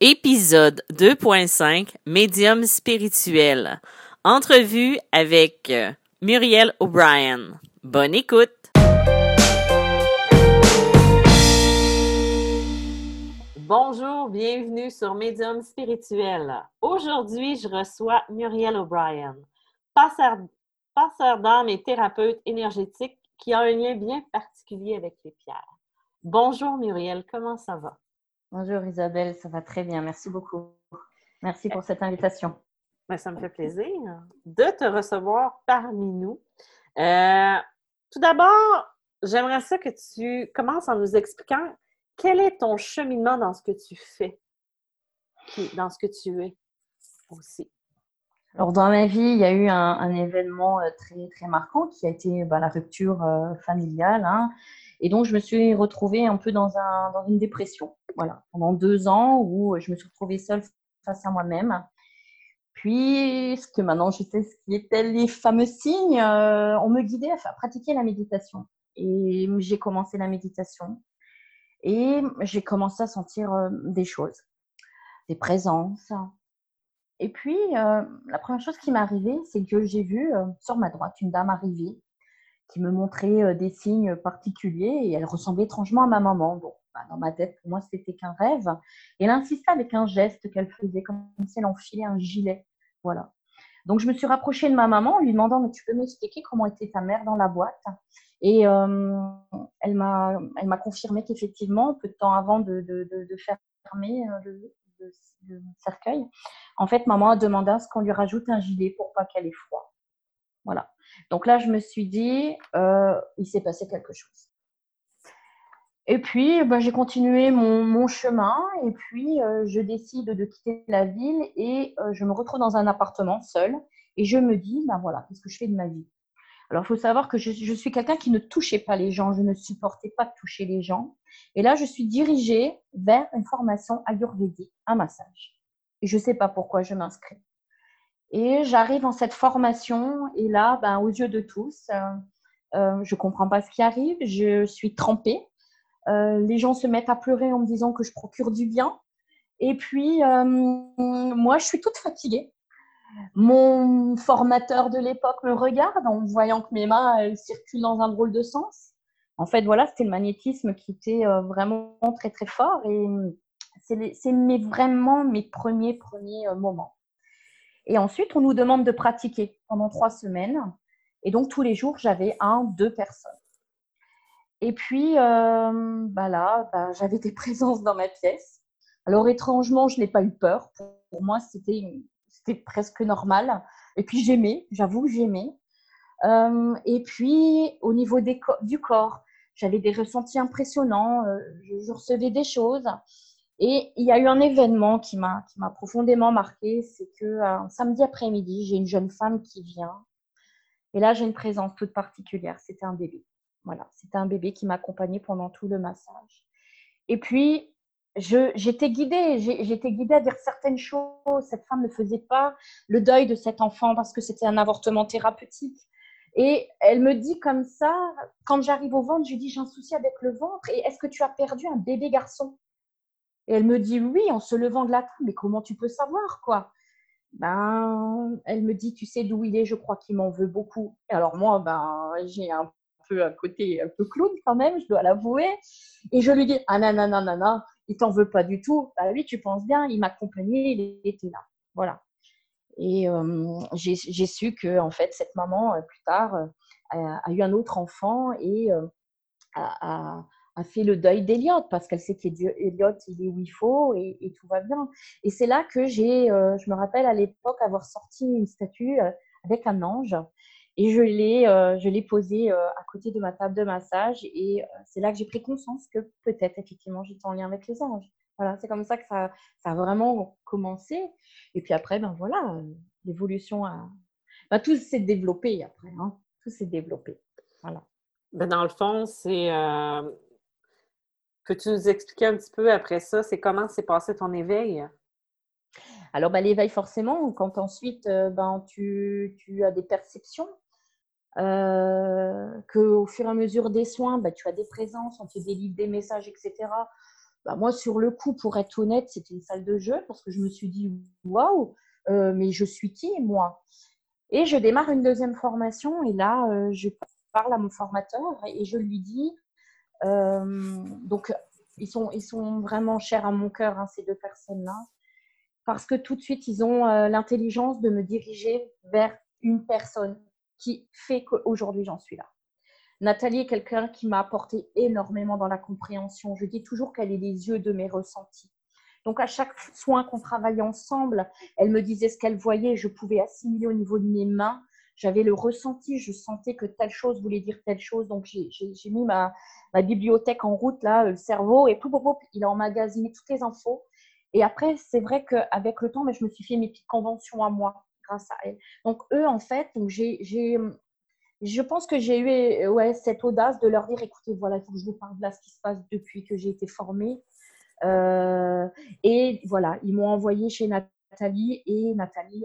Épisode 2.5 Médium spirituel. Entrevue avec euh, Muriel O'Brien. Bonne écoute. Bonjour, bienvenue sur Médium spirituel. Aujourd'hui, je reçois Muriel O'Brien, passeur, passeur d'âme et thérapeute énergétique qui a un lien bien particulier avec les pierres. Bonjour Muriel, comment ça va? Bonjour Isabelle, ça va très bien. Merci beaucoup. Merci pour cette invitation. Ben, ça me fait plaisir de te recevoir parmi nous. Euh, tout d'abord, j'aimerais ça que tu commences en nous expliquant quel est ton cheminement dans ce que tu fais, dans ce que tu es aussi. Alors, dans ma vie, il y a eu un, événement euh, très, très marquant qui a été bah, la rupture euh, familiale. Hein. Et donc, je me suis retrouvée un peu dans, un, dans une dépression. Voilà, pendant deux ans où je me suis retrouvée seule face à moi-même. Puis, ce que maintenant je sais ce qui étaient les fameux signes, euh, on me guidait à, pratiquer la méditation. Et j'ai commencé la méditation. Et j'ai commencé à sentir euh, des choses, des présences. Et puis, euh, la première chose qui m'est arrivée, c'est que j'ai vu sur ma droite une dame arriver qui me montrait euh, des signes particuliers et elle ressemblait étrangement à ma maman. Bon, bah, dans ma tête, pour moi, c'était qu'un rêve. Et elle insistait avec un geste qu'elle faisait, comme si elle enfilait un gilet. Voilà. Donc, je me suis rapprochée de ma maman en lui demandant Mais tu peux m'expliquer comment était ta mère dans la boîte? Et euh, elle m'a confirmé qu'effectivement, peu de temps avant de, fermer euh, le, le, cercueil, en fait, maman a demandé à ce qu'on lui rajoute un gilet pour pas qu'elle ait froid. Voilà. Donc là, je me suis dit, euh, il s'est passé quelque chose. Et puis, ben, j'ai continué mon, chemin et puis euh, je décide de quitter la ville et euh, je me retrouve dans un appartement seul et je me dis, ben voilà, qu'est-ce que je fais de ma vie? Alors, il faut savoir que je, je suis quelqu'un qui ne touchait pas les gens, je ne supportais pas de toucher les gens. Et là, je suis dirigée vers une formation ayurvédique, un massage. Et je ne sais pas pourquoi je m'inscris. Et j'arrive en cette formation et là, ben, aux yeux de tous, euh, euh, je ne comprends pas ce qui arrive, je suis trempée. Euh, les gens se mettent à pleurer en me disant que je procure du bien. Et puis, moi, je suis toute fatiguée. Mon formateur de l'époque me regarde en voyant que mes mains circulent dans un drôle de sens. En fait, voilà, c'était le magnétisme qui était vraiment très, très fort. Et c'est vraiment mes premiers, premiers moments. Et ensuite, on nous demande de pratiquer pendant trois semaines. Et donc, tous les jours, j'avais un, deux personnes. Et puis, euh, bah bah, j'avais des présences dans ma pièce. Alors, étrangement, je n'ai pas eu peur. Pour moi, c'était presque normal. Et puis, j'aimais, j'avoue que j'aimais. Euh, et puis, au niveau du corps, j'avais des ressentis impressionnants. Euh, je, recevais des choses. Et il y a eu un événement qui m'a profondément marqué, c'est que un samedi après-midi, j'ai une jeune femme qui vient. Et là, j'ai une présence toute particulière. C'était un bébé. Voilà, c'était un bébé qui m'accompagnait pendant tout le massage. Et puis, j'étais guidée, j'étais guidée à dire certaines choses. Cette femme ne faisait pas le deuil de cet enfant parce que c'était un avortement thérapeutique. Et elle me dit comme ça, quand j'arrive au ventre, je lui dis, j'ai un souci avec le ventre. Et est-ce que tu as perdu un bébé garçon? Et elle me dit oui en se levant de la table, mais comment tu peux savoir quoi? Ben, elle me dit tu sais d'où il est, je crois qu'il m'en veut beaucoup. Alors moi, ben, j'ai un peu un côté un peu clown quand même, je dois l'avouer. Et je lui dis ah non non non non non, il t'en veut pas du tout. Bah oui, tu penses bien, il m'accompagnait, il était là. Voilà. Et euh, j'ai su que en fait cette maman euh, plus tard euh, a, eu un autre enfant et a fait le deuil d'Eliott parce qu'elle sait qu'Eliott, il est où il faut et, tout va bien. Et c'est là que j'ai, euh, je me rappelle à l'époque avoir sorti une statue euh, avec un ange et je l'ai, euh, je l'ai posée à côté de ma table de massage et c'est là que j'ai pris conscience que peut-être effectivement j'étais en lien avec les anges. Voilà, c'est comme ça que ça, ça a vraiment commencé. Et puis après, ben voilà, l'évolution a, ben, tout s'est développé après, hein. tout s'est développé. Voilà. Ben dans le fond, c'est Peux-tu nous expliquer un petit peu après ça, c'est comment s'est passé ton éveil? Alors, ben, l'éveil, forcément, quand ensuite euh, ben, tu, tu, as des perceptions, euh, qu'au fur et à mesure des soins, ben, tu as des présences, on te délivre des messages, etc. bah, moi, sur le coup, pour être honnête, c'était une salle de jeu parce que je me suis dit, waouh, euh, mais je suis qui, moi? Et je démarre une deuxième formation et là, je parle à mon formateur et je lui dis, donc, ils sont, ils sont vraiment chers à mon cœur, hein, ces deux personnes-là, parce que tout de suite, ils ont l'intelligence de me diriger vers une personne qui fait qu'aujourd'hui, j'en suis là. Nathalie est quelqu'un qui m'a apporté énormément dans la compréhension. Je dis toujours qu'elle est les yeux de mes ressentis. Donc, à chaque soin qu'on travaillait ensemble, elle me disait ce qu'elle voyait. Je pouvais assimiler au niveau de mes mains. J'avais le ressenti. Je sentais que telle chose voulait dire telle chose. Donc, j'ai mis ma, bibliothèque en route, là, le cerveau, et tout, il a emmagasiné toutes les infos. Et après, c'est vrai qu'avec le temps, mais je me suis fait mes petites conventions à moi grâce à elle. Donc, eux, en fait, j'ai je pense que j'ai eu euh, ouais, cette audace de leur dire écoutez, voilà, il faut que je vous parle de là ce qui se passe depuis que j'ai été formée. Euh, et voilà, ils m'ont envoyé chez Nathalie et Nathalie,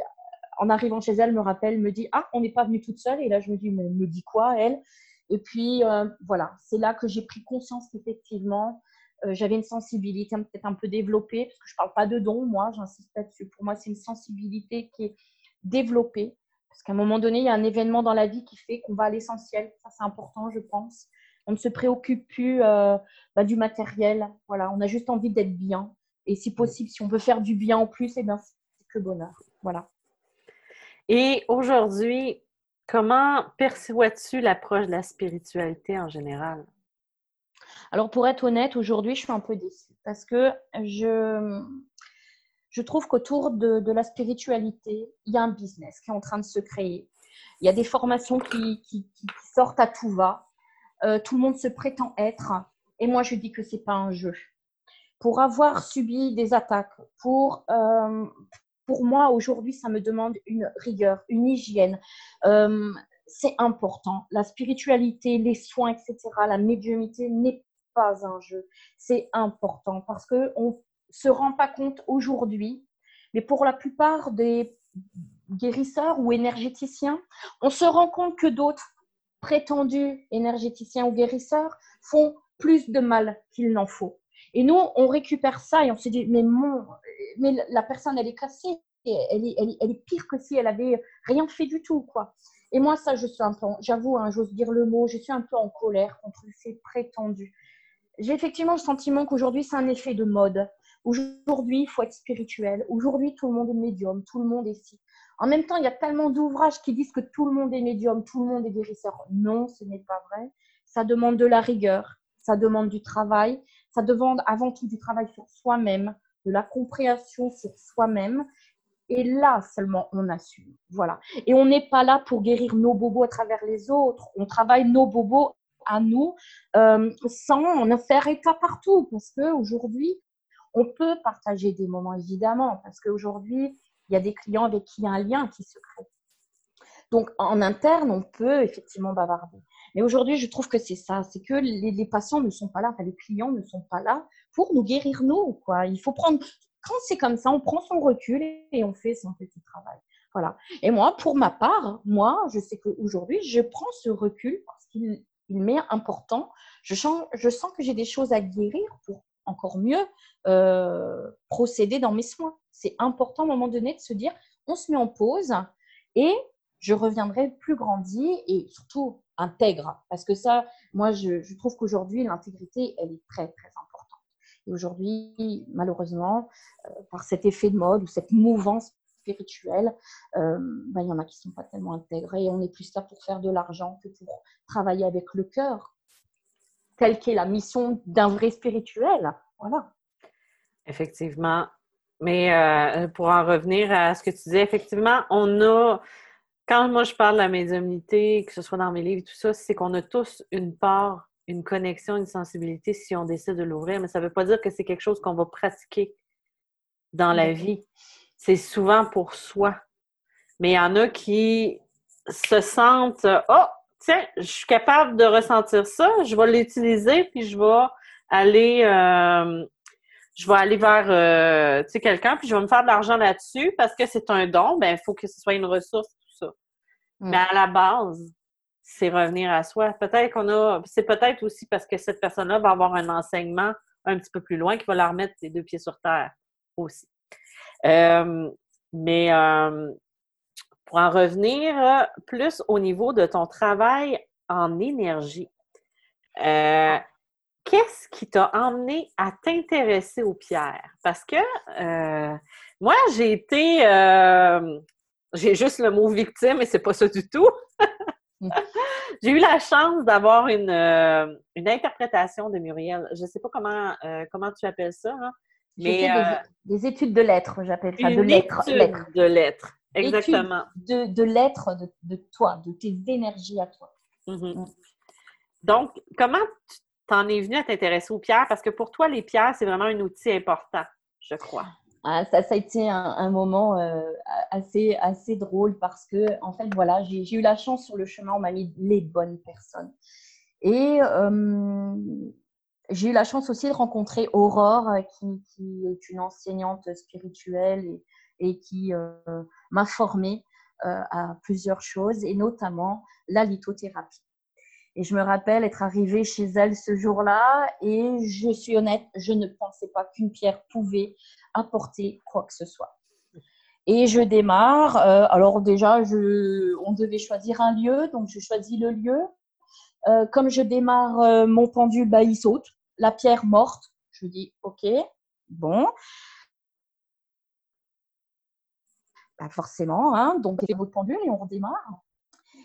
en arrivant chez elle, me rappelle, me dit Ah, on n'est pas venu toute seule. Et là, je me dis Mais me dit quoi, elle? Et puis, euh, voilà, c'est là que j'ai pris conscience qu'effectivement, j'avais une sensibilité peut-être un peu développée, parce que je ne parle pas de don, moi, j'insiste là-dessus. Pour moi, c'est une sensibilité qui est développée parce qu'à un moment donné, il y a un événement dans la vie qui fait qu'on va à l'essentiel. Ça, c'est important, je pense. On ne se préoccupe plus euh, bah, du matériel. Voilà, on a juste envie d'être bien. Et si possible, si on veut faire du bien en plus, eh bien, c'est que bonheur. Voilà. Et aujourd'hui, comment perçois-tu l'approche de la spiritualité en général? Alors, pour être honnête, aujourd'hui, je suis un peu déçue parce que je, je trouve qu'autour de, la spiritualité, il y a un business qui est en train de se créer. Il y a des formations qui, sortent à tout va. Euh, tout le monde se prétend être. Et moi, je dis que ce n'est pas un jeu. Pour avoir subi des attaques, pour, euh, pour moi, aujourd'hui, ça me demande une rigueur, une hygiène. Euh, c'est important. La spiritualité, les soins, etc., la médiumité n'est pas un jeu. C'est important parce qu'on se rend pas compte aujourd'hui, mais pour la plupart des guérisseurs ou énergéticiens, on se rend compte que d'autres prétendus énergéticiens ou guérisseurs font plus de mal qu'il n'en faut. Et nous, on récupère ça et on se dit, mais, mon, mais la personne, elle est cassée, elle est, elle, est, pire que si elle avait rien fait du tout, quoi. Et moi, ça, je suis un peu, j'avoue, hein, j'ose dire le mot, je suis un peu en colère contre ces prétendus. J'ai effectivement le sentiment qu'aujourd'hui, c'est un effet de mode. Aujourd'hui, il faut être spirituel. Aujourd'hui, tout le monde est médium, tout le monde est si. En même temps, il y a tellement d'ouvrages qui disent que tout le monde est médium, tout le monde est guérisseur. Non, ce n'est pas vrai. Ça demande de la rigueur, ça demande du travail, ça demande avant tout du travail sur soi-même, de la compréhension sur soi-même. Et là seulement, on assume. Voilà. Et on n'est pas là pour guérir nos bobos à travers les autres. On travaille nos bobos à nous euh, sans en faire état partout. Parce qu'aujourd'hui, on peut partager des moments, évidemment, parce qu'aujourd'hui, il y a des clients avec qui il y a un lien qui se crée. Donc, en interne, on peut effectivement bavarder. Mais aujourd'hui, je trouve que c'est ça, c'est que les, patients ne sont pas là, enfin, les clients ne sont pas là pour nous guérir, nous. Quoi. Il faut prendre, quand c'est comme ça, on prend son recul et on fait son petit travail. Voilà. Et moi, pour ma part, moi, je sais qu'aujourd'hui, je prends ce recul parce qu'il m'est important. Je sens, que j'ai des choses à guérir pour encore mieux euh, procéder dans mes soins. C'est important à un moment donné de se dire, on se met en pause et je reviendrai plus grandi et surtout intègre. Parce que ça, moi, je, trouve qu'aujourd'hui, l'intégrité, elle est très, très importante. Et aujourd'hui, malheureusement, euh, par cet effet de mode ou cette mouvance spirituelle, ben, il y en a qui ne sont pas tellement intégrés. On est plus là pour faire de l'argent que pour travailler avec le cœur telle qu'est la mission d'un vrai spirituel. Voilà. Effectivement. Mais euh, pour en revenir à ce que tu disais, effectivement, on a, quand moi je parle de la médiumnité, que ce soit dans mes livres, tout ça, c'est qu'on a tous une part, une connexion, une sensibilité si on décide de l'ouvrir, mais ça ne veut pas dire que c'est quelque chose qu'on va pratiquer dans la vie. C'est souvent pour soi. Mais il y en a qui se sentent, oh, tiens, je suis capable de ressentir ça, je vais l'utiliser, puis je vais aller, euh, je vais aller vers euh, quelqu'un, puis je vais me faire de l'argent là-dessus parce que c'est un don, ben il faut que ce soit une ressource. Mm. Mais à la base, c'est revenir à soi. Peut-être qu'on a, c'est peut-être aussi parce que cette personne-là va avoir un enseignement un petit peu plus loin qui va leur mettre ses deux pieds sur terre aussi. Euh, mais pour en revenir plus au niveau de ton travail en énergie, qu'est-ce qui t'a emmené à t'intéresser aux pierres? Parce que moi, j'ai été j'ai juste le mot victime et c'est pas ça du tout. j'ai eu la chance d'avoir une, euh, une, interprétation de Muriel. Je ne sais pas comment, euh, comment tu appelles ça, hein, mais euh, des, études de lettres, j'appelle ça, de lettres. De lettres, exactement. de, de lettres de, de, toi, de tes énergies à toi. Mm-hmm. Mm. Donc, comment tu t'en es venu à t'intéresser aux pierres? Parce que pour toi, les pierres, c'est vraiment un outil important, je crois. Ah, ça, a été un, moment euh, assez, assez drôle parce que, en fait, voilà, j'ai eu la chance sur le chemin, on m'a mis les bonnes personnes. Et euh, j'ai eu la chance aussi de rencontrer Aurore, euh, qui, est une enseignante spirituelle et, qui m'a formée à plusieurs choses, et notamment la lithothérapie. Et je me rappelle être arrivée chez elle ce jour-là et je suis honnête, je ne pensais pas qu'une pierre pouvait apporter quoi que ce soit. Et je démarre. Euh, alors déjà, je, on devait choisir un lieu, donc je choisis le lieu. Euh, comme je démarre euh, mon pendule, bah, il saute. La pierre morte. Je dis OK, bon. Bah, forcément, hein, donc fait votre pendule et on redémarre.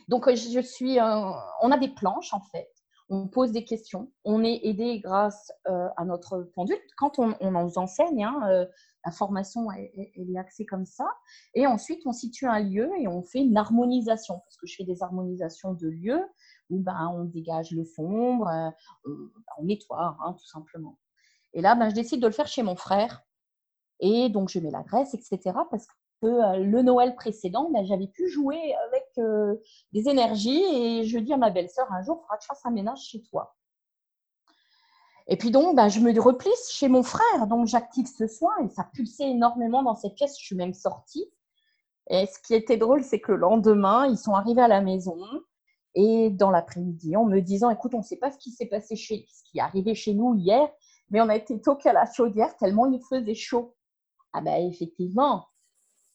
Donc, je suis, on a des planches en fait. On pose des questions. On est aidé grâce euh, à notre pendule. Quand on, nous enseigne, hein, euh, la formation elle, est axée comme ça. Et ensuite, on situe un lieu et on fait une harmonisation. Parce que je fais des harmonisations de lieux où ben, on dégage le sombre, on, nettoie, hein, tout simplement. Et là, ben, je décide de le faire chez mon frère. Et donc, je mets la graisse, etc. Parce que euh, le Noël précédent, ben, j'avais pu jouer avec euh, des énergies et je dis à ma belle-sœur un jour, il faudra que un ménage chez toi. Et puis donc, ben, je me replisse chez mon frère, donc j'active ce soin et ça pulsait énormément dans cette pièce. Je suis même sortie. Et ce qui était drôle, c'est que le lendemain, ils sont arrivés à la maison et dans l'après-midi, en me disant, écoute, on ne sait pas ce qui s'est passé chez, ce qui est arrivé chez nous hier, mais on a été toqués à la chaudière tellement il faisait chaud. Ah ben effectivement,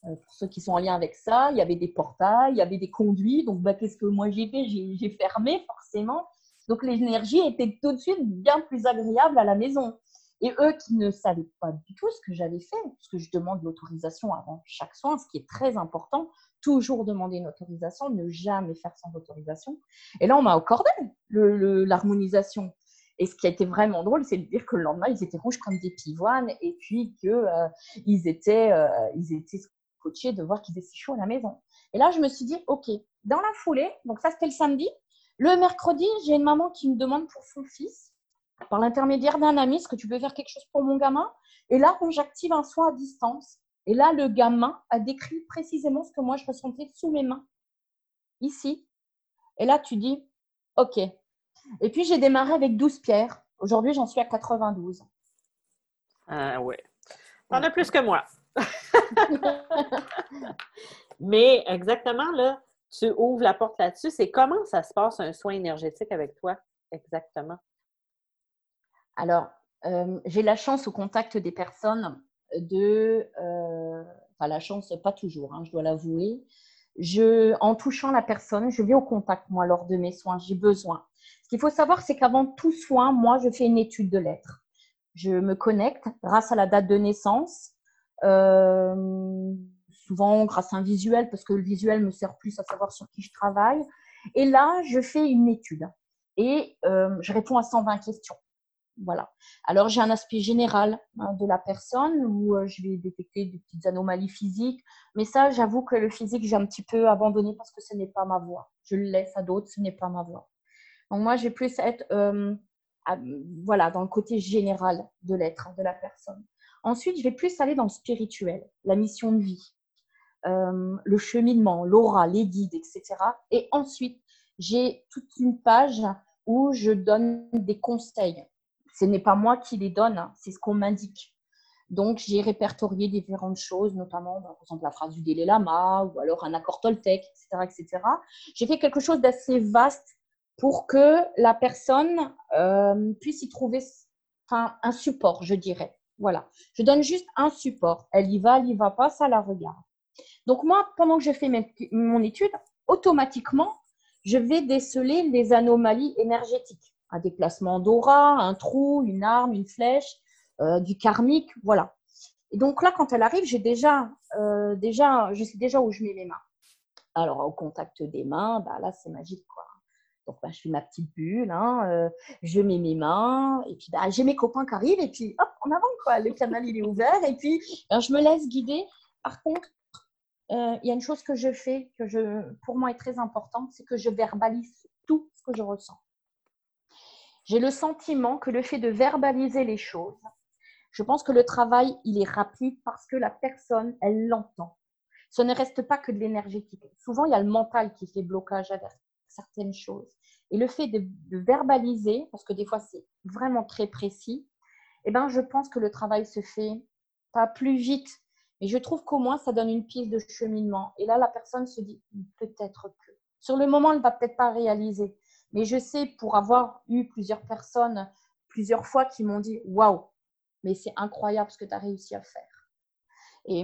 pour ceux qui sont en lien avec ça, il y avait des portails, il y avait des conduits. Donc, bah, qu'est-ce que moi j'ai fait? J'ai fermé forcément. Donc, l'énergie était tout de suite bien plus agréable à la maison. Et eux qui ne savaient pas du tout ce que j'avais fait, parce que je demande l'autorisation avant chaque soin, ce qui est très important, toujours demander une autorisation, ne jamais faire sans autorisation. Et là, on m'a accordé l'harmonisation. Et ce qui a été vraiment drôle, c'est de dire que le lendemain, ils étaient rouges comme des pivoines et puis qu'ils euh, étaient, euh, ils étaient de voir qu'il faisait si chaud à la maison. Et là, je me suis dit, OK, dans la foulée, donc ça c'était le samedi. Le mercredi, j'ai une maman qui me demande pour son fils, par l'intermédiaire d'un ami, est-ce que tu peux faire quelque chose pour mon gamin? Et là, j'active un soin à distance. Et là, le gamin a décrit précisément ce que moi je ressentais sous mes mains, ici. Et là, tu dis, OK. Et puis, j'ai démarré avec 12 pierres. Aujourd'hui, j'en suis à 92. Ah ouais. T'en as plus que moi. Mais exactement, là, tu ouvres la porte là-dessus. C'est comment ça se passe un soin énergétique avec toi, exactement? Alors, euh, j'ai la chance au contact des personnes de. Euh, enfin, la chance, pas toujours, hein, je dois l'avouer. Je, en touchant la personne, je vais au contact, moi, lors de mes soins. J'ai besoin. Ce qu'il faut savoir, c'est qu'avant tout soin, moi, je fais une étude de l'être. Je me connecte grâce à la date de naissance, souvent grâce à un visuel, parce que le visuel me sert plus à savoir sur qui je travaille. Et là, je fais une étude et euh, je réponds à 120 questions. Voilà. Alors, j'ai un aspect général hein, de la personne où euh, je vais détecter des petites anomalies physiques. Mais ça, j'avoue que le physique, j'ai un petit peu abandonné parce que ce n'est pas ma voix. Je le laisse à d'autres, ce n'est pas ma voix. Donc, moi, j'ai plus être voilà, dans le côté général de l'être, de la personne. Ensuite, je vais plus aller dans le spirituel, la mission de vie, euh, le cheminement, l'aura, les guides, etc. Et ensuite, j'ai toute une page où je donne des conseils. Ce n'est pas moi qui les donne, hein, c'est ce qu'on m'indique. Donc, j'ai répertorié différentes choses, notamment bah, par exemple la phrase du Dalai Lama ou alors un accord Toltec, etc. etc. J'ai fait quelque chose d'assez vaste pour que la personne euh, puisse y trouver un support, je dirais. Voilà. Je donne juste un support. Elle y va, elle y va pas, ça la regarde. Donc moi, pendant que je fais mon étude, automatiquement, je vais déceler les anomalies énergétiques. Un déplacement d'aura, un trou, une arme, une flèche, euh, du karmique, voilà. Et donc là, quand elle arrive, j'ai déjà, euh, déjà, je sais déjà où je mets mes mains. Alors, au contact des mains, bah, là, c'est magique, quoi. Donc, bah, je fais ma petite bulle, hein, euh, je mets mes mains, et puis bah, j'ai mes copains qui arrivent, et puis hop, en avant, quoi. Le canal, il est ouvert, et puis je me laisse guider. Par contre, euh, il y a une chose que je fais, que je, pour moi est très importante, c'est que je verbalise tout ce que je ressens. J'ai le sentiment que le fait de verbaliser les choses, je pense que le travail, il est rapide parce que la personne, elle l'entend. Ce ne reste pas que de l'énergétique. Souvent, il y a le mental qui fait blocage avec certaines choses. Et le fait de, verbaliser, parce que des fois, c'est vraiment très précis, eh ben, je pense que le travail se fait pas plus vite, mais je trouve qu'au moins, ça donne une piste de cheminement. Et là, la personne se dit peut-être que. Sur le moment, elle ne va peut-être pas réaliser. Mais je sais, pour avoir eu plusieurs personnes, plusieurs fois, qui m'ont dit waouh, mais c'est incroyable ce que tu as réussi à faire. Et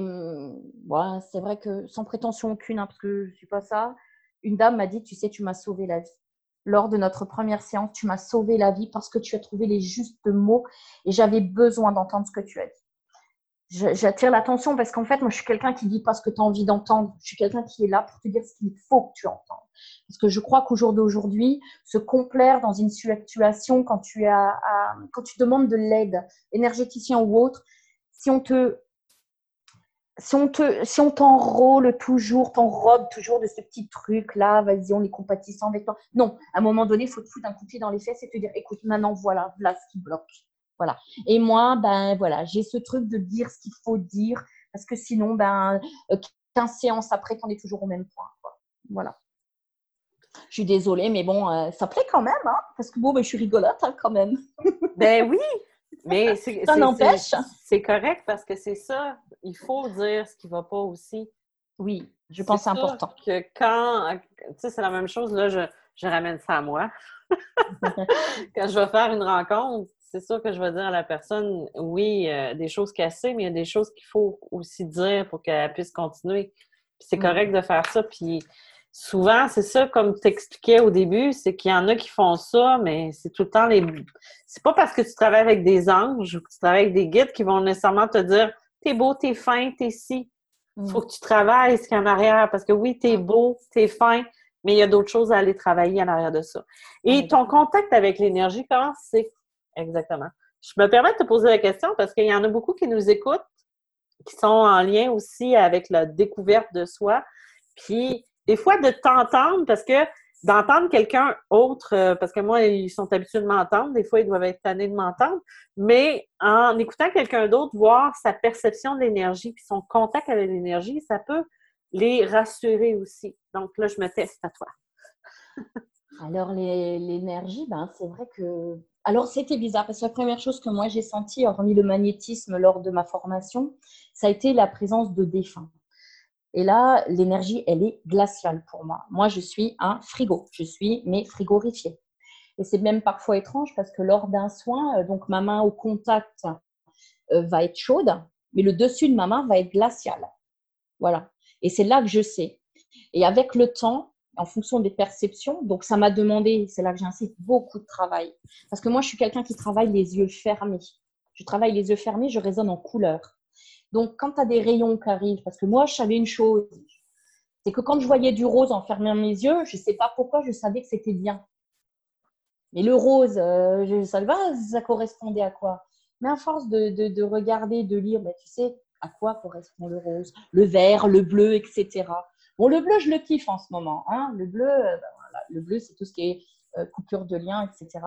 voilà, hum, c'est vrai que sans prétention aucune, hein, parce que je ne suis pas ça, une dame m'a dit, tu sais, tu m'as sauvé la vie. Lors de notre première séance, tu m'as sauvé la vie parce que tu as trouvé les justes mots et j'avais besoin d'entendre ce que tu as dit j'attire l'attention parce qu'en fait, moi, je suis quelqu'un qui dit pas ce que tu as envie d'entendre. Je suis quelqu'un qui est là pour te dire ce qu'il faut que tu entendes. Parce que je crois qu'au jour d'aujourd'hui, se complaire dans une situation quand tu, as, quand tu demandes de l'aide, énergéticien ou autre, si on te si on te, si on t'enrôle toujours, t'enrobe toujours de ce petit truc là, vas-y, on est compatissant avec toi. Non, à un moment donné, il faut te foutre un coup de pied dans les fesses et te dire, écoute, maintenant voilà, voilà ce qui bloque. Voilà. Et moi, ben voilà, j'ai ce truc de dire ce qu'il faut dire parce que sinon, ben 15 euh, séances après, on est toujours au même point. Voilà. Je suis désolée, mais bon, euh, ça plaît quand même, hein, parce que bon, ben, je suis rigolote hein, quand même. ben oui, mais ça n'empêche. C'est correct parce que c'est ça. Il faut dire ce qui ne va pas aussi. Oui, je pense c'est important. Que quand, tu sais, c'est la même chose, là, je, je ramène ça à moi. quand je vais faire une rencontre, c'est sûr que je vais dire à la personne, oui, euh, des choses cassées, mais il y a des choses qu'il faut aussi dire pour qu'elle puisse continuer. c'est mm. correct de faire ça. Puis souvent, c'est ça, comme tu expliquais au début, c'est qu'il y en a qui font ça, mais c'est tout le temps les. C'est pas parce que tu travailles avec des anges ou que tu travailles avec des guides qui vont nécessairement te dire T'es beau, t'es fin, t'es si. Il mm. faut que tu travailles ce qu'il y a en arrière parce que oui, t'es mm. beau, t'es fin, mais il y a d'autres choses à aller travailler en arrière de ça. Et ton contact avec l'énergie, comment c'est? Exactement. Je me permets de te poser la question parce qu'il y en a beaucoup qui nous écoutent, qui sont en lien aussi avec la découverte de soi. Puis, des fois, de t'entendre, parce que d'entendre quelqu'un autre, euh, parce que moi, ils sont habitués de m'entendre, des fois, ils doivent être tannés de m'entendre, mais en écoutant quelqu'un d'autre, voir sa perception de l'énergie, puis son contact avec l'énergie, ça peut les rassurer aussi. Donc là, je me teste à toi. Alors, l'énergie, ben, c'est vrai que alors, c'était bizarre parce que la première chose que moi j'ai sentie, hormis le magnétisme lors de ma formation, ça a été la présence de défunts. Et là, l'énergie, elle est glaciale pour moi. Moi, je suis un frigo. Je suis mais frigorifiée. Et c'est même parfois étrange parce que lors d'un soin, euh, donc ma main au contact euh, va être chaude, mais le dessus de ma main va être glacial. Voilà. Et c'est là que je sais. Et avec le temps, en fonction des perceptions. Donc, ça m'a demandé, c'est là que j'insiste, beaucoup de travail. Parce que moi, je suis quelqu'un qui travaille les yeux fermés. Je travaille les yeux fermés, je résonne en couleur. Donc, quand tu as des rayons qui arrivent, parce que moi, je savais une chose, c'est que quand je voyais du rose en fermant mes yeux, je ne sais pas pourquoi, je savais que c'était bien. Mais le rose, euh, je pas ça correspondait à quoi. Mais à force de, regarder, de lire, ben, tu sais à quoi correspond le rose, le vert, le bleu, etc. Bon, le bleu, je le kiffe en ce moment. Hein. Le bleu, euh, ben le bleu, c'est tout ce qui est euh, coupure de lien, etc.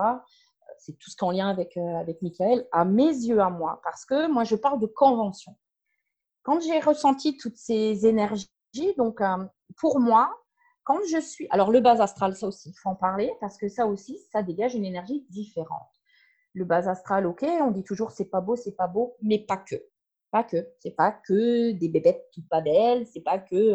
C'est tout ce qui est en lien avec, euh, avec Michael, à mes yeux, à moi, parce que moi, je parle de convention. Quand j'ai ressenti toutes ces énergies, donc pour moi, quand je suis. Alors, le bas astral, ça aussi, il faut en parler, parce que ça aussi, ça dégage une énergie différente. Le bas astral, ok, on dit toujours c'est pas beau, c'est pas beau, mais pas que. Pas que. C'est pas que des bébêtes toutes pas belles, c'est pas que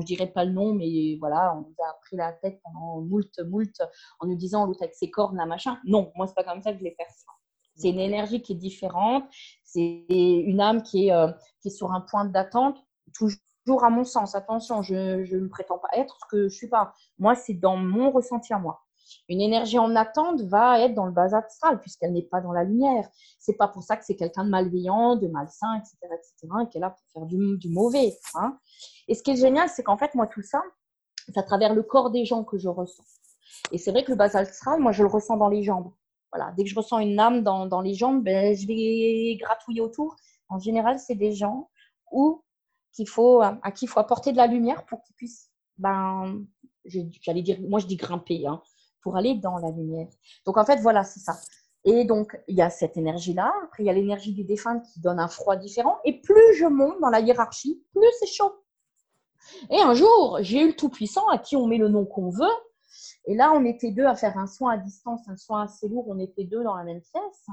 je dirais pas le nom, mais voilà, on nous a pris la tête pendant moult, moult, en nous disant l'autre avec ses cornes, là, machin. Non, moi, c'est pas comme ça que je vais faire ça. C'est une énergie qui est différente. C'est une âme qui est, euh, qui est sur un point d'attente, toujours à mon sens. Attention, je ne me prétends pas être ce que je ne suis pas. Moi, c'est dans mon ressenti à moi. Une énergie en attente va être dans le bas astral puisqu'elle n'est pas dans la lumière. C'est pas pour ça que c'est quelqu'un de malveillant, de malsain, etc., etc., et qu'elle est là pour faire du, du mauvais. Hein. Et ce qui est génial, c'est qu'en fait, moi, tout ça, c'est à travers le corps des gens que je ressens. Et c'est vrai que le bas astral, moi, je le ressens dans les jambes. Voilà, dès que je ressens une âme dans, dans les jambes, ben, je vais gratouiller autour. En général, c'est des gens où qu'il faut, à qui il faut apporter de la lumière pour qu'ils puissent, ben, j'allais dire, moi je dis grimper, hein, pour aller dans la lumière. Donc en fait, voilà, c'est ça. Et donc, il y a cette énergie-là. Après, il y a l'énergie du défunt qui donne un froid différent. Et plus je monte dans la hiérarchie, plus c'est chaud. Et un jour, j'ai eu le Tout-Puissant à qui on met le nom qu'on veut. Et là, on était deux à faire un soin à distance, un soin assez lourd. On était deux dans la même pièce.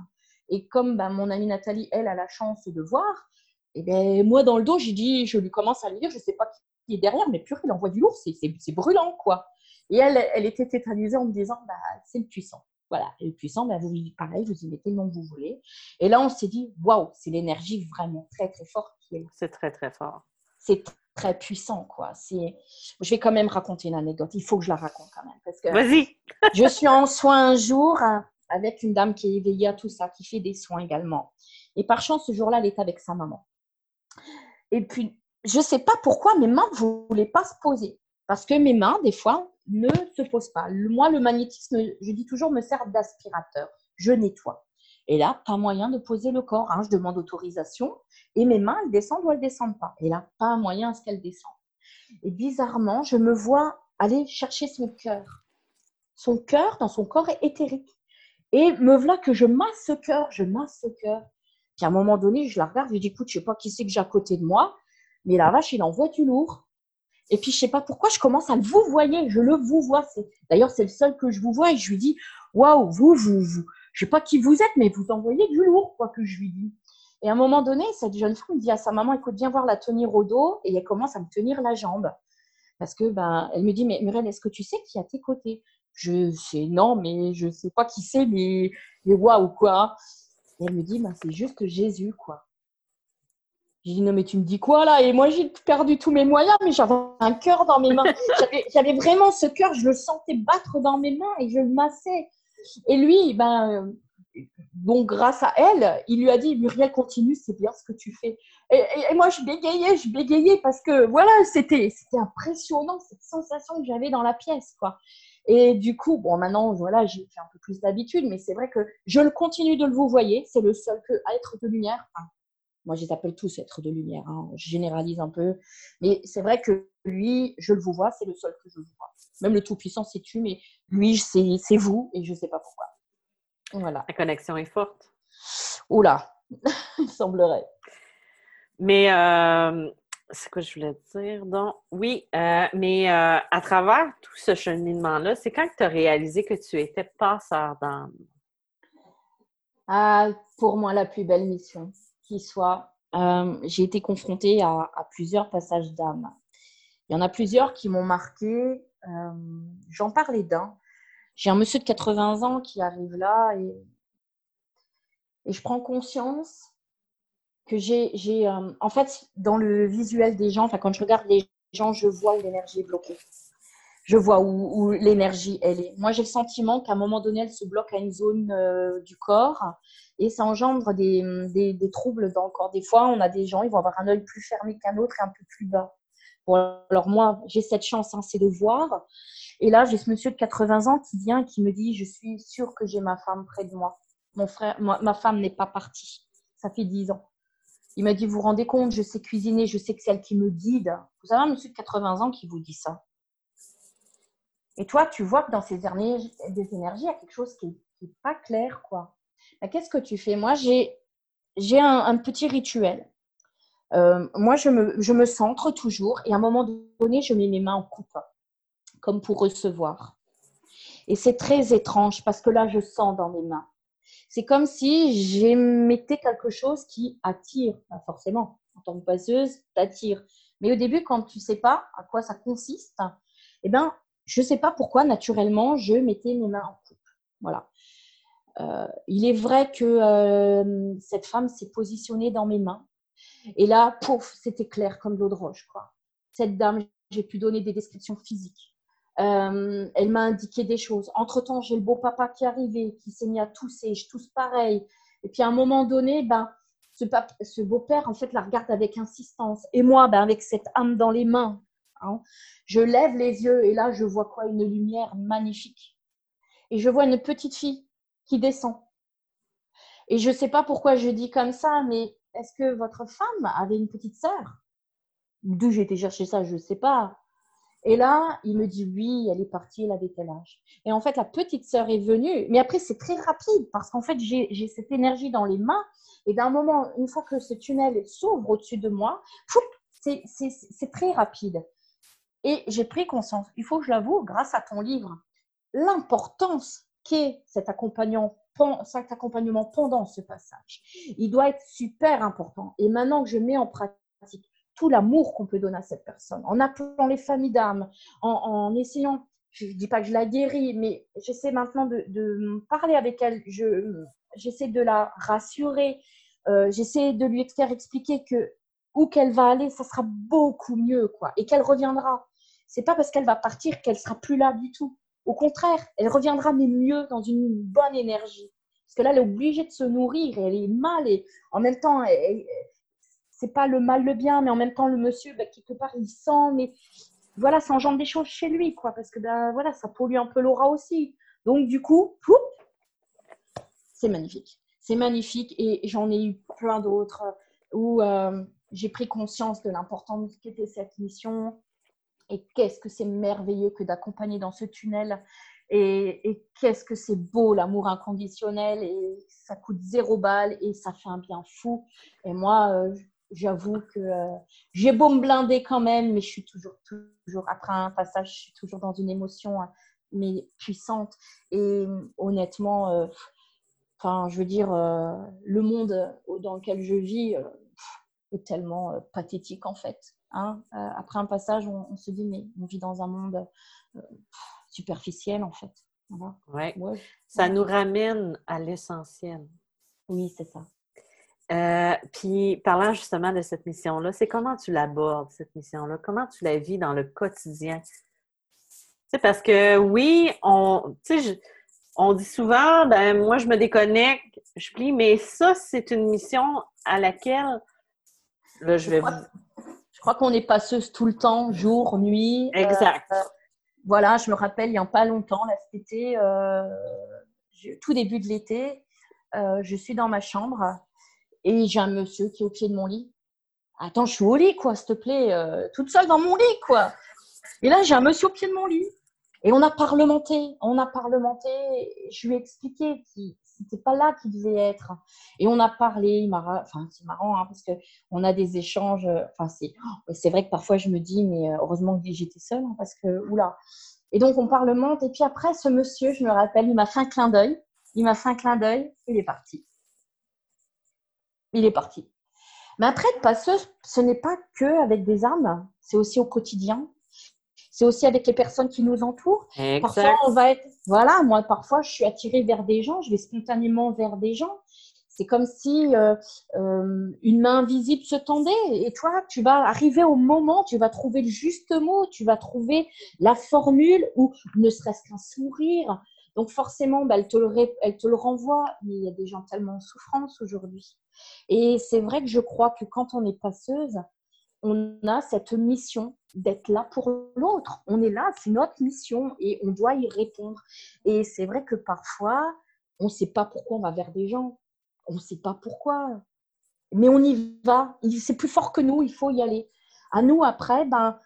Et comme ben, mon amie Nathalie, elle, a la chance de voir, et ben, moi, dans le dos, j'ai dit, je lui commence à lui dire, je ne sais pas qui est derrière, mais purée, il envoie du lourd, c'est brûlant, quoi. Et elle, elle était tétanisée en me disant, bah, c'est le puissant. Voilà, et le puissant, bah, vous, pareil, vous y mettez le nom que vous voulez. Et là, on s'est dit, waouh, c'est l'énergie vraiment très, très forte qui est C'est très, très fort. C'est très puissant, quoi. Je vais quand même raconter une anecdote. Il faut que je la raconte quand même. Parce que Vas-y. je suis en soins un jour hein, avec une dame qui est éveillée à tout ça, qui fait des soins également. Et par chance, ce jour-là, elle est avec sa maman. Et puis, je ne sais pas pourquoi mes mains ne voulaient pas se poser. Parce que mes mains, des fois, ne se pose pas. Moi, le magnétisme, je dis toujours, me sert d'aspirateur. Je nettoie. Et là, pas moyen de poser le corps. Hein. Je demande autorisation et mes mains, elles descendent ou elles descendent pas. Et là, pas moyen à ce qu'elles descendent. Et bizarrement, je me vois aller chercher son cœur. Son cœur dans son corps éthérique. Et me voilà que je masse ce cœur, je masse ce cœur. Puis à un moment donné, je la regarde, je dis, écoute, je sais pas qui c'est que j'ai à côté de moi, mais la vache, il envoie du lourd. Et puis, je sais pas pourquoi, je commence à vous voyer. Je le vous vois. D'ailleurs, c'est le seul que je vous vois. Et je lui dis, waouh, vous, vous, vous. Je sais pas qui vous êtes, mais vous envoyez du lourd, quoi que je lui dis. Et à un moment donné, cette jeune femme dit à sa maman, écoute, viens voir la tenir au dos. Et elle commence à me tenir la jambe. Parce que, ben, elle me dit, mais Muriel, est-ce que tu sais qui est à tes côtés? Je sais, non, mais je sais pas qui c'est, mais, mais waouh, quoi. Et elle me dit, ben, c'est juste Jésus, quoi. J'ai dit, non, mais tu me dis quoi là? Et moi, j'ai perdu tous mes moyens, mais j'avais un cœur dans mes mains. J'avais vraiment ce cœur, je le sentais battre dans mes mains et je le massais. Et lui, ben, bon, grâce à elle, il lui a dit, Muriel, continue, c'est bien ce que tu fais. Et, moi, je bégayais, je bégayais parce que voilà, c'était impressionnant cette sensation que j'avais dans la pièce, quoi. Et du coup, bon, maintenant, voilà, j'ai fait un peu plus d'habitude, mais c'est vrai que je le continue de le vous voyez, c'est le seul que, être de lumière. Moi, je les appelle tous êtres de lumière. Hein. Je généralise un peu. Mais c'est vrai que lui, je le vous vois, c'est le seul que je vois. Même le Tout-Puissant, c'est tu, mais lui, c'est vous et je ne sais pas pourquoi. Voilà. La connexion est forte. Oula, il semblerait. Mais euh, c'est quoi je voulais dire? Donc, oui, euh, mais euh, à travers tout ce cheminement-là, c'est quand tu as réalisé que tu étais passeur d'âme? Ah, pour moi, la plus belle mission soit. Euh, j'ai été confrontée à, plusieurs passages d'âme. Il y en a plusieurs qui m'ont marqué. J'en parlais d'un. J'ai un monsieur de 80 ans qui arrive là et, je prends conscience que j'ai, euh, en fait, dans le visuel des gens, quand je regarde les gens, je vois où l'énergie est bloquée. Je vois où, l'énergie, elle est. Moi, j'ai le sentiment qu'à un moment donné, elle se bloque à une zone du corps et ça engendre des, troubles dans le corps. Des fois, on a des gens, ils vont avoir un œil plus fermé qu'un autre et un peu plus bas. Alors moi, j'ai cette chance, hein, c'est de voir. Et là, j'ai ce monsieur de 80 ans qui vient et qui me dit, je suis sûre que j'ai ma femme près de moi. Mon frère, ma femme n'est pas partie. Ça fait 10 ans. Il m'a dit, vous vous rendez compte, je sais cuisiner, je sais que c'est elle qui me guide. Vous avez un monsieur de 80 ans qui vous dit ça. Et toi, tu vois que dans ces énergies, des énergies, il y a quelque chose qui n'est pas clair, quoi. Qu'est-ce que tu fais? Moi, j'ai, j'ai un, petit rituel. Euh, moi, je me, je me, centre toujours et à un moment donné, je mets mes mains en coupe, comme pour recevoir. Et c'est très étrange parce que là, je sens dans mes mains. C'est comme si j'émettais quelque chose qui attire, forcément. En tant que passeuse, t'attire. Mais au début, quand tu sais pas à quoi ça consiste, eh ben, je sais pas pourquoi, naturellement, je mettais mes mains en coupe. Voilà. Euh, il est vrai que euh, cette femme s'est positionnée dans mes mains. Et là, pouf, c'était clair comme l'eau de roche. Quoi. Cette dame, j'ai pu donner des descriptions physiques. Euh, elle m'a indiqué des choses. Entre-temps, j'ai le beau papa qui est arrivé, qui s'est mis à tousser, je tousse pareil. Et puis à un moment donné, ben, ce, ce beau-père, en fait, la regarde avec insistance. Et moi, ben, avec cette âme dans les mains, hein, je lève les yeux et là, je vois quoi? Une lumière magnifique. Et je vois une petite fille qui descend. Et je ne sais pas pourquoi je dis comme ça, mais est-ce que votre femme avait une petite sœur? D'où j'ai été chercher ça, je ne sais pas. Et là, il me dit oui, elle est partie, elle avait tel âge? Et en fait, la petite sœur est venue. Mais après, c'est très rapide parce qu'en fait, j'ai cette énergie dans les mains. Et d'un moment, une fois que ce tunnel s'ouvre au-dessus de moi, c'est très rapide. Et j'ai pris conscience, il faut que je l'avoue, grâce à ton livre, l'importance qu'est cet cet accompagnement pendant ce passage. Il doit être super important. Et maintenant que je mets en pratique tout l'amour qu'on peut donner à cette personne, en appelant les familles d'âmes, en, essayant, je ne dis pas que je la guéris, mais j'essaie maintenant de, parler avec elle, j'essaie de la rassurer, euh, j'essaie de lui faire expliquer que où qu'elle va aller, ça sera beaucoup mieux, quoi, et qu'elle reviendra. C'est pas parce qu'elle va partir qu'elle sera plus là du tout. Au contraire, elle reviendra mais mieux dans une bonne énergie. Parce que là, elle est obligée de se nourrir elle est mal et en même temps, c'est pas le mal le bien, mais en même temps le monsieur bah, quelque part il sent, mais voilà, ça engendre des choses chez lui, quoi, parce que ben voilà, ça pollue un peu l'aura aussi. Donc du coup, c'est magnifique, c'est magnifique et j'en ai eu plein d'autres où euh, j'ai pris conscience de l'importance qu'était cette mission et qu'est-ce que c'est merveilleux que d'accompagner dans ce tunnel et, qu'est-ce que c'est beau l'amour inconditionnel et ça coûte zéro balle et ça fait un bien fou. Et moi, euh, j'avoue que euh, j'ai beau me blinder quand même, mais je suis toujours, toujours, après un passage, je suis toujours dans une émotion, hein, mais puissante. Et honnêtement, euh, enfin, je veux dire, euh, le monde dans lequel je vis est tellement pathétique en fait. Hein. après un passage, on, se dit, mais on vit dans un monde superficiel en fait. Ouais. Ça nous ramène à l'essentiel. Oui, c'est ça. Euh, puis, parlant justement de cette mission-là, c'est comment tu l'abordes, cette mission-là? Comment tu la vis dans le quotidien? Tu parce que oui, on, on dit souvent, ben moi, je me déconnecte, je plie, mais ça, c'est une mission à laquelle, là, je vais... Je crois, qu'on est passeuse tout le temps, jour, nuit. Euh, exact. voilà, je me rappelle, il n'y a pas longtemps, là, cet été, euh, tout début de l'été, je suis dans ma chambre et j'ai un monsieur qui est au pied de mon lit. Attends, je suis au lit, quoi, s'il te plaît, euh, toute seule dans mon lit, quoi. Et là, j'ai un monsieur au pied de mon lit. Et on a parlementé, on a parlementé. Je lui ai expliqué que c'était pas là qu'il devait être. Et on a parlé. Enfin, c'est marrant hein, parce que on a des échanges. Enfin, c'est, c'est vrai que parfois je me dis, mais euh, heureusement que j'étais seule hein, parce que oula. Et donc on parlemente. Et puis après, ce monsieur, je me rappelle, il m'a fait un clin d'œil. Il m'a fait un clin d'œil. Il est parti il est parti. Mais après, être passeuse, ce n'est pas que avec des armes, c'est aussi au quotidien. C'est aussi avec les personnes qui nous entourent. Parfois, on va être, voilà, moi, parfois, je suis attirée vers des gens, je vais spontanément vers des gens. C'est comme si euh, euh, une main invisible se tendait et toi, tu vas arriver au moment, tu vas trouver le juste mot, tu vas trouver la formule ou ne serait-ce qu'un sourire. Donc forcément, bah, elle, te le, renvoie, mais il y a des gens tellement en souffrance aujourd'hui. Et c'est vrai que je crois que quand on est passeuse, on a cette mission d'être là pour l'autre. On est là, c'est notre mission et on doit y répondre. Et c'est vrai que parfois, on ne sait pas pourquoi on va vers des gens. On ne sait pas pourquoi. Mais on y va. C'est plus fort que nous, il faut y aller. À nous, après, ben,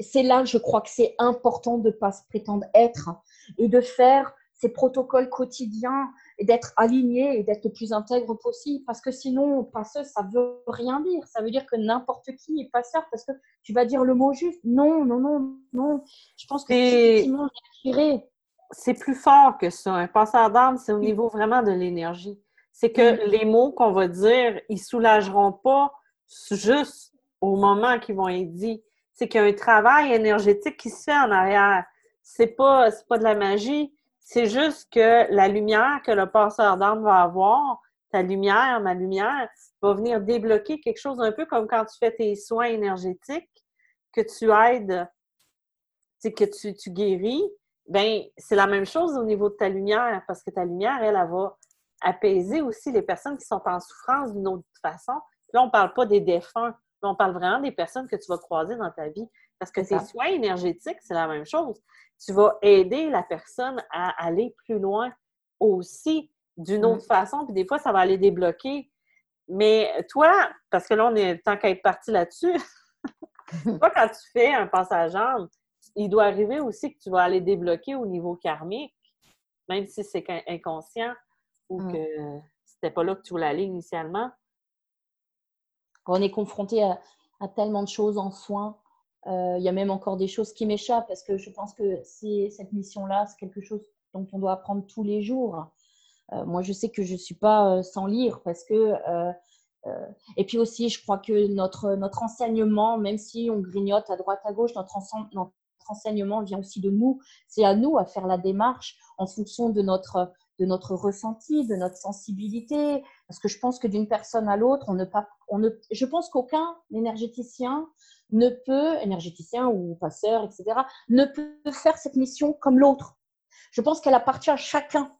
c'est là, je crois que c'est important de ne pas se prétendre être et de faire ces protocoles quotidiens et d'être aligné et d'être le plus intègre possible. Parce que sinon, passeuse, ça veut rien dire. Ça veut dire que n'importe qui est passeur parce que tu vas dire le mot juste. Non, non, non, non. Je pense que c'est C'est plus fort que ça. Un passeur d'âme, c'est au niveau vraiment de l'énergie. C'est que les mots qu'on va dire, ils soulageront pas juste au moment qu'ils vont être dits. C'est qu'il y a un travail énergétique qui se fait en arrière. C'est pas, pas de la magie C'est juste que la lumière que le passeur d'âme va avoir, ta lumière, ma lumière, va venir débloquer quelque chose un peu comme quand tu fais tes soins énergétiques, que tu aides, que tu, tu guéris. Ben, c'est la même chose au niveau de ta lumière, parce que ta lumière, elle, elle va apaiser aussi les personnes qui sont en souffrance d'une autre façon. Là, on ne parle pas des défunts, on parle vraiment des personnes que tu vas croiser dans ta vie. Parce que tes soins énergétiques, c'est la même chose. Tu vas aider la personne à aller plus loin aussi d'une autre mm. façon, puis des fois, ça va aller débloquer. Mais toi, parce que là, on est tant qu'à être parti là-dessus, toi, quand tu fais un passage âme, il doit arriver aussi que tu vas aller débloquer au niveau karmique, même si c'est inconscient ou mm. que c'était pas là que tu voulais aller initialement. On est confronté à, tellement de choses en soins. Euh, il y a même encore des choses qui m'échappent parce que je pense que cette mission-là, c'est quelque chose dont on doit apprendre tous les jours. Euh, moi, je sais que je ne suis pas euh, sans lire parce que. et puis aussi, je crois que notre, notre enseignement, même si on grignote à droite, à gauche, notre, notre enseignement vient aussi de nous. C'est à nous à faire la démarche en fonction de notre, de notre ressenti, de notre sensibilité. Parce que je pense que d'une personne à l'autre, on ne pas, on ne, je pense qu'aucun énergéticien ne peut, énergéticien ou passeur, etc., ne peut faire cette mission comme l'autre. Je pense qu'elle appartient à chacun.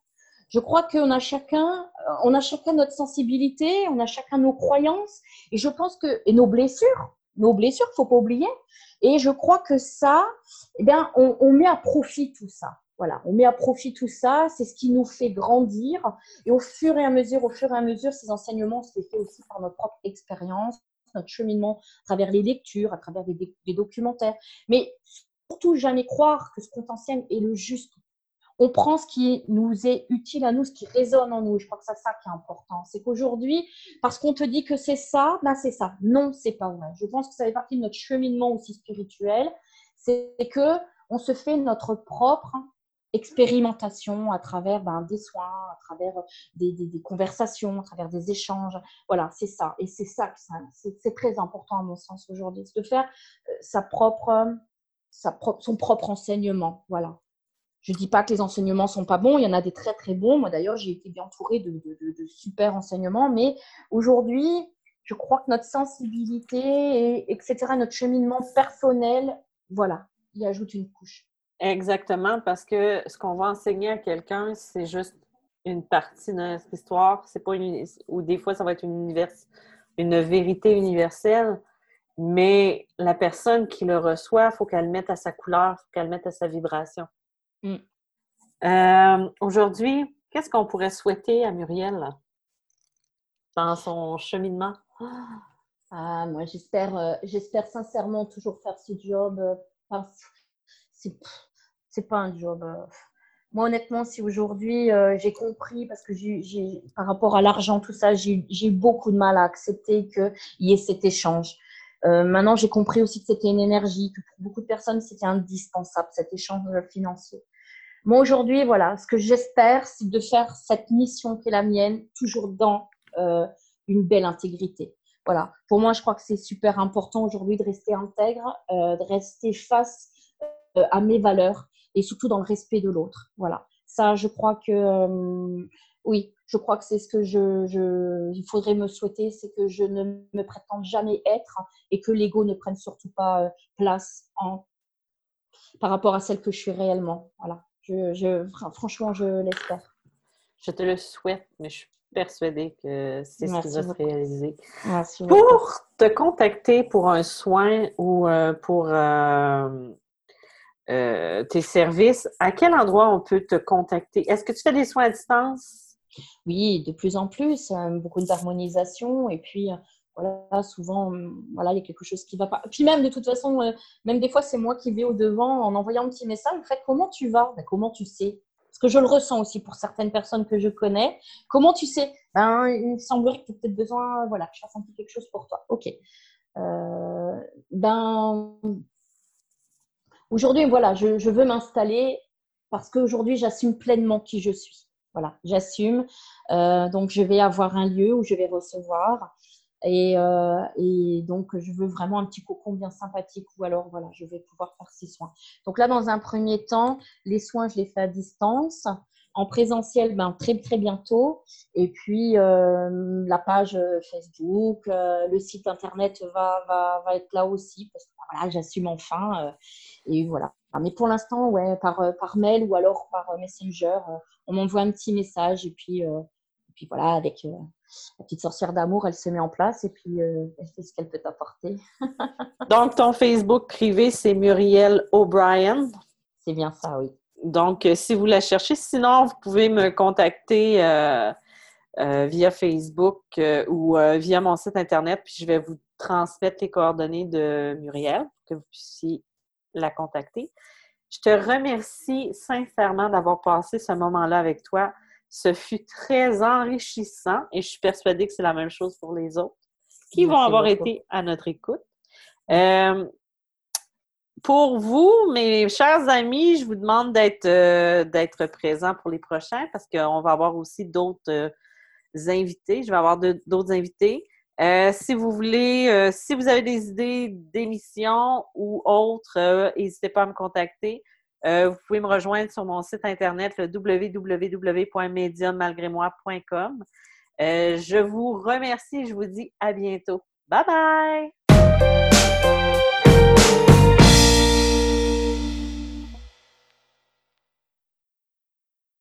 Je crois qu'on a chacun, on a chacun notre sensibilité, on a chacun nos croyances, et je pense que et nos blessures, nos blessures, faut pas oublier. Et je crois que ça, eh bien, on, on met à profit tout ça. Voilà, on met à profit tout ça, c'est ce qui nous fait grandir. Et au fur et à mesure, au fur et à mesure, ces enseignements, c'est fait aussi par notre propre expérience, notre cheminement à travers les lectures, à travers des, documentaires. Mais surtout, jamais croire que ce qu'on enseigne est le juste. On prend ce qui nous est utile à nous, ce qui résonne en nous. Je crois que c'est ça qui est important. C'est qu'aujourd'hui, parce qu'on te dit que c'est ça, ben c'est ça. Non, c'est pas vrai. Je pense que ça fait partie de notre cheminement aussi spirituel. C'est que on se fait notre propre expérimentation à travers ben, des soins, à travers des, conversations, à travers des échanges. Voilà, c'est ça. Et c'est ça que c'est très important à mon sens aujourd'hui, de faire euh, sa propre, son propre enseignement. Voilà. Je ne dis pas que les enseignements sont pas bons, il y en a des très très bons. Moi d'ailleurs, j'ai été bien entourée de, de, super enseignements, mais aujourd'hui, je crois que notre sensibilité, et, etc., notre cheminement personnel, voilà, y ajoute une couche. Exactement, parce que ce qu'on va enseigner à quelqu'un, c'est juste une partie de notre histoire. C'est pas une, ou des fois, ça va être une, univers, une vérité universelle, mais la personne qui le reçoit, il faut qu'elle mette à sa couleur, il faut qu'elle mette à sa vibration. Mm. Euh, aujourd'hui, qu'est-ce qu'on pourrait souhaiter à Muriel dans son cheminement? Ah, moi, j'espère, euh, j'espère sincèrement toujours faire ce job. Euh, c'est c'est pas un job. Euh, moi, honnêtement, si aujourd'hui euh, j'ai compris, parce que j'ai, par rapport à l'argent, tout ça, j'ai, beaucoup de mal à accepter qu'il y ait cet échange. Euh, maintenant, j'ai compris aussi que c'était une énergie, que pour beaucoup de personnes, c'était indispensable, cet échange financier. Moi, aujourd'hui, voilà, ce que j'espère, c'est de faire cette mission qui est la mienne, toujours dans une belle intégrité. Voilà. Pour moi, je crois que c'est super important aujourd'hui de rester intègre, de rester face à mes valeurs et surtout dans le respect de l'autre. Voilà. Ça, je crois que euh, oui, je crois que c'est ce que je, je, il faudrait me souhaiter, c'est que je ne me prétende jamais être et que l'ego ne prenne surtout pas euh, place en, par rapport à celle que je suis réellement. Voilà. Je, je franchement, je l'espère. Je te le souhaite, mais je suis persuadée que c'est ce qui va se réaliser. Merci pour te contacter pour un soin ou euh, pour euh, tes services, à quel endroit on peut te contacter? Est-ce que tu fais des soins à distance? Oui, de plus en plus, euh, beaucoup d'harmonisation et puis euh, voilà, souvent, voilà, il y a quelque chose qui va pas. Puis même, de toute façon, même des fois, c'est moi qui vais au devant en envoyant un petit message. En fait, comment tu vas? Ben, Comment tu sais? Parce que je le ressens aussi pour certaines personnes que je connais. Comment tu sais? Ben, Il me semblerait que tu as peut-être besoin, voilà, que je fasse un petit quelque chose pour toi. Ok. ben, Aujourd'hui, voilà, je, veux m'installer parce qu'aujourd'hui, j'assume pleinement qui je suis. Voilà, j'assume. Euh, donc, je vais avoir un lieu où je vais recevoir. Et, euh, et, donc, je veux vraiment un petit cocon bien sympathique ou alors, voilà, je vais pouvoir faire ces soins. Donc là, dans un premier temps, les soins, je les fais à distance. En présentiel, ben, très, très bientôt. Et puis, euh, la page euh, Facebook, le site Internet va, va, va, être là aussi parce que voilà, j'assume enfin. et voilà. Mais pour l'instant, ouais, par, par mail ou alors par Messenger, on m'envoie un petit message et puis, et puis voilà, avec la petite sorcière d'amour, elle se met en place et puis euh, elle fait ce qu'elle peut apporter. Donc, ton Facebook privé, c'est Muriel O'Brien. C'est bien ça, oui. Donc, euh, si vous la cherchez, sinon, vous pouvez me contacter euh, via Facebook ou via mon site Internet, puis je vais vous transmettre les coordonnées de Muriel pour que vous puissiez la contacter. Je te remercie sincèrement d'avoir passé ce moment-là avec toi. Ce fut très enrichissant et je suis persuadée que c'est la même chose pour les autres qui vont avoir été à notre écoute. Euh, pour vous, mes chers amis, je vous demande d'être euh, présents pour les prochains parce qu'on va avoir aussi d'autres euh, invités. Je vais avoir d'autres invités. si vous voulez, si vous avez des idées d'émissions ou autres, n'hésitez pas à me contacter. Euh, vous pouvez me rejoindre sur mon site internet. Euh, je vous remercie et je vous dis à bientôt. Bye bye!